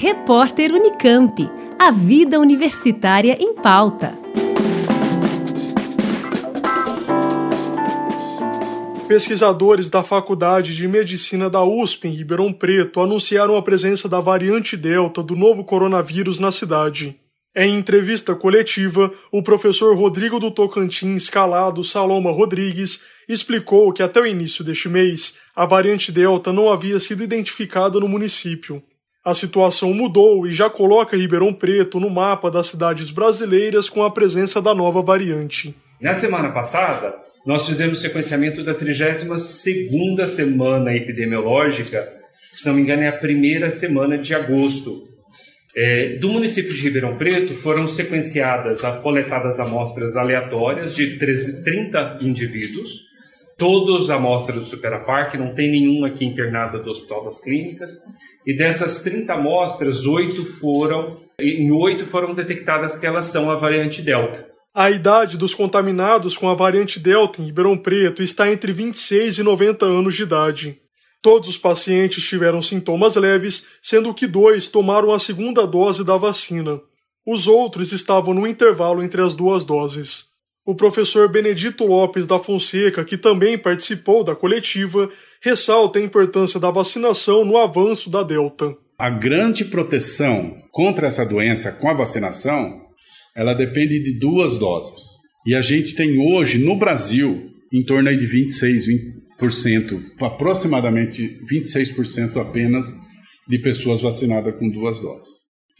Repórter Unicamp. A vida universitária em pauta. Pesquisadores da Faculdade de Medicina da USP em Ribeirão Preto anunciaram a presença da variante Delta do novo coronavírus na cidade. Em entrevista coletiva, o professor Rodrigo do Tocantins Calado Saloma Rodrigues explicou que até o início deste mês a variante Delta não havia sido identificada no município. A situação mudou e já coloca Ribeirão Preto no mapa das cidades brasileiras com a presença da nova variante. Na semana passada, nós fizemos sequenciamento da 32ª semana epidemiológica, se não me engano é a primeira semana de agosto. É, do município de Ribeirão Preto foram sequenciadas, coletadas amostras aleatórias de 13, 30 indivíduos, todos amostras do Superapark, não tem nenhum aqui internado do Hospital das Clínicas, e dessas 30 amostras, oito foram, em oito foram detectadas que elas são a variante Delta. A idade dos contaminados com a variante Delta em Ribeirão Preto está entre 26 e 90 anos de idade. Todos os pacientes tiveram sintomas leves, sendo que dois tomaram a segunda dose da vacina. Os outros estavam no intervalo entre as duas doses. O professor Benedito Lopes da Fonseca, que também participou da coletiva, ressalta a importância da vacinação no avanço da Delta. A grande proteção contra essa doença com a vacinação, ela depende de duas doses. E a gente tem hoje no Brasil em torno de 26, 20%, aproximadamente 26% apenas de pessoas vacinadas com duas doses.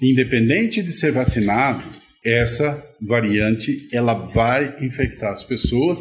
Independente de ser vacinado, essa variante ela vai infectar as pessoas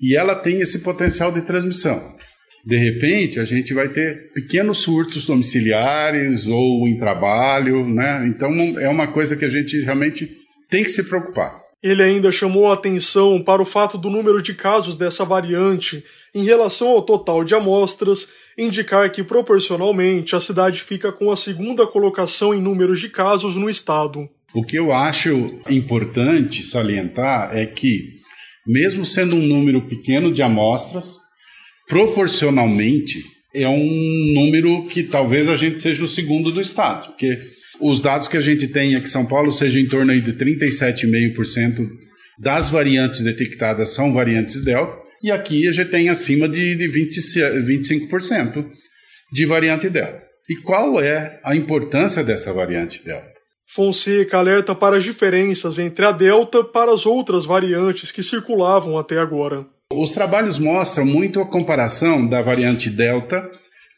e ela tem esse potencial de transmissão. De repente, a gente vai ter pequenos surtos domiciliares ou em trabalho, né? Então é uma coisa que a gente realmente tem que se preocupar. Ele ainda chamou a atenção para o fato do número de casos dessa variante em relação ao total de amostras indicar que proporcionalmente a cidade fica com a segunda colocação em números de casos no estado. O que eu acho importante salientar é que, mesmo sendo um número pequeno de amostras, proporcionalmente é um número que talvez a gente seja o segundo do estado, porque os dados que a gente tem é que São Paulo seja em torno de 37,5% das variantes detectadas são variantes Delta, e aqui a gente tem acima de, de 20, 25% de variante Delta. E qual é a importância dessa variante Delta? Fonseca alerta para as diferenças entre a Delta para as outras variantes que circulavam até agora. Os trabalhos mostram muito a comparação da variante Delta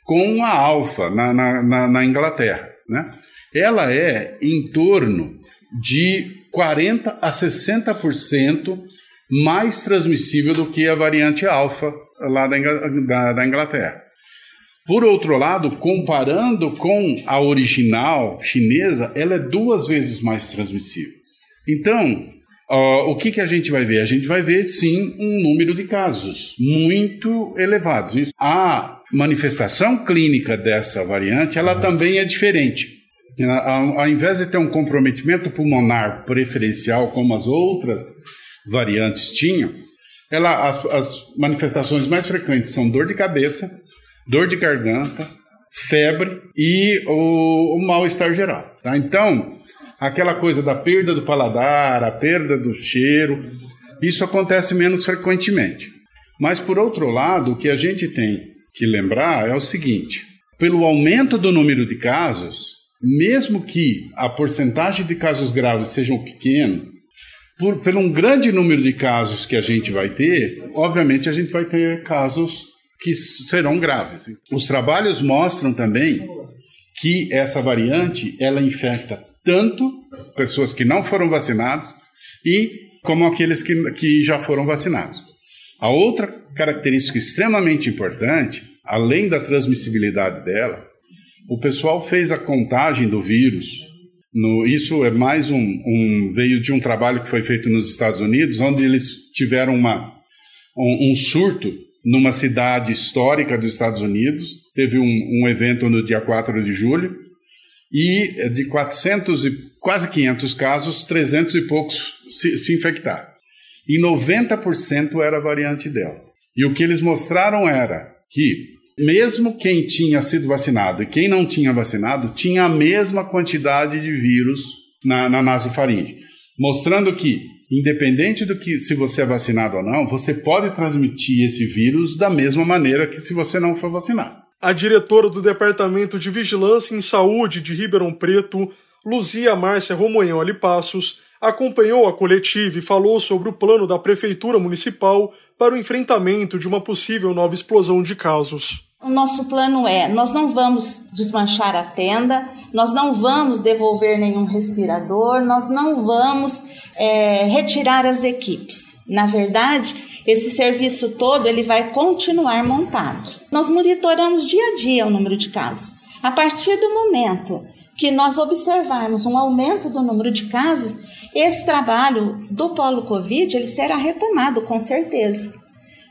com a Alfa na, na, na, na Inglaterra. Né? Ela é em torno de 40 a 60% mais transmissível do que a variante Alfa lá da, da, da Inglaterra. Por outro lado, comparando com a original chinesa, ela é duas vezes mais transmissível. Então, uh, o que, que a gente vai ver? A gente vai ver, sim, um número de casos muito elevados. A manifestação clínica dessa variante, ela também é diferente. Ao, ao invés de ter um comprometimento pulmonar preferencial como as outras variantes tinham, ela, as, as manifestações mais frequentes são dor de cabeça, dor de garganta, febre e o, o mal-estar geral. Tá? Então, aquela coisa da perda do paladar, a perda do cheiro, isso acontece menos frequentemente. Mas, por outro lado, o que a gente tem que lembrar é o seguinte: pelo aumento do número de casos, mesmo que a porcentagem de casos graves sejam pequeno, por, por um grande número de casos que a gente vai ter, obviamente a gente vai ter casos que serão graves. Os trabalhos mostram também que essa variante ela infecta tanto pessoas que não foram vacinadas e como aqueles que, que já foram vacinados. A outra característica extremamente importante, além da transmissibilidade dela, o pessoal fez a contagem do vírus. No, isso é mais um, um, veio de um trabalho que foi feito nos Estados Unidos, onde eles tiveram uma, um, um surto numa cidade histórica dos Estados Unidos. Teve um, um, evento no dia 4 de julho e de 400 e quase 500 casos, 300 e poucos se, se infectaram. E 90% era variante Delta. E o que eles mostraram era que mesmo quem tinha sido vacinado e quem não tinha vacinado tinha a mesma quantidade de vírus na, na nasofaringe, mostrando que, independente do que se você é vacinado ou não, você pode transmitir esse vírus da mesma maneira que se você não for vacinado. A diretora do Departamento de Vigilância em Saúde de Ribeirão Preto, Luzia Márcia Romagnoli Passos, acompanhou a coletiva e falou sobre o plano da Prefeitura Municipal para o enfrentamento de uma possível nova explosão de casos. O nosso plano é: nós não vamos desmanchar a tenda, nós não vamos devolver nenhum respirador, nós não vamos é, retirar as equipes. Na verdade, esse serviço todo ele vai continuar montado. Nós monitoramos dia a dia o número de casos. A partir do momento que nós observarmos um aumento do número de casos, esse trabalho do polo Covid ele será retomado com certeza,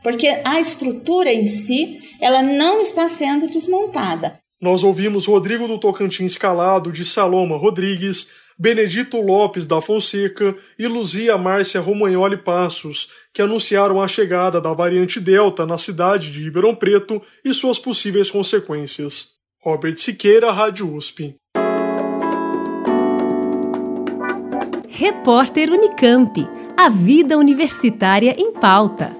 porque a estrutura em si ela não está sendo desmontada. Nós ouvimos Rodrigo do Tocantins Calado, de Saloma Rodrigues, Benedito Lopes da Fonseca e Luzia Márcia Romagnoli Passos, que anunciaram a chegada da variante Delta na cidade de Ribeirão Preto e suas possíveis consequências. Robert Siqueira, Rádio USP. Repórter Unicamp. A vida universitária em pauta.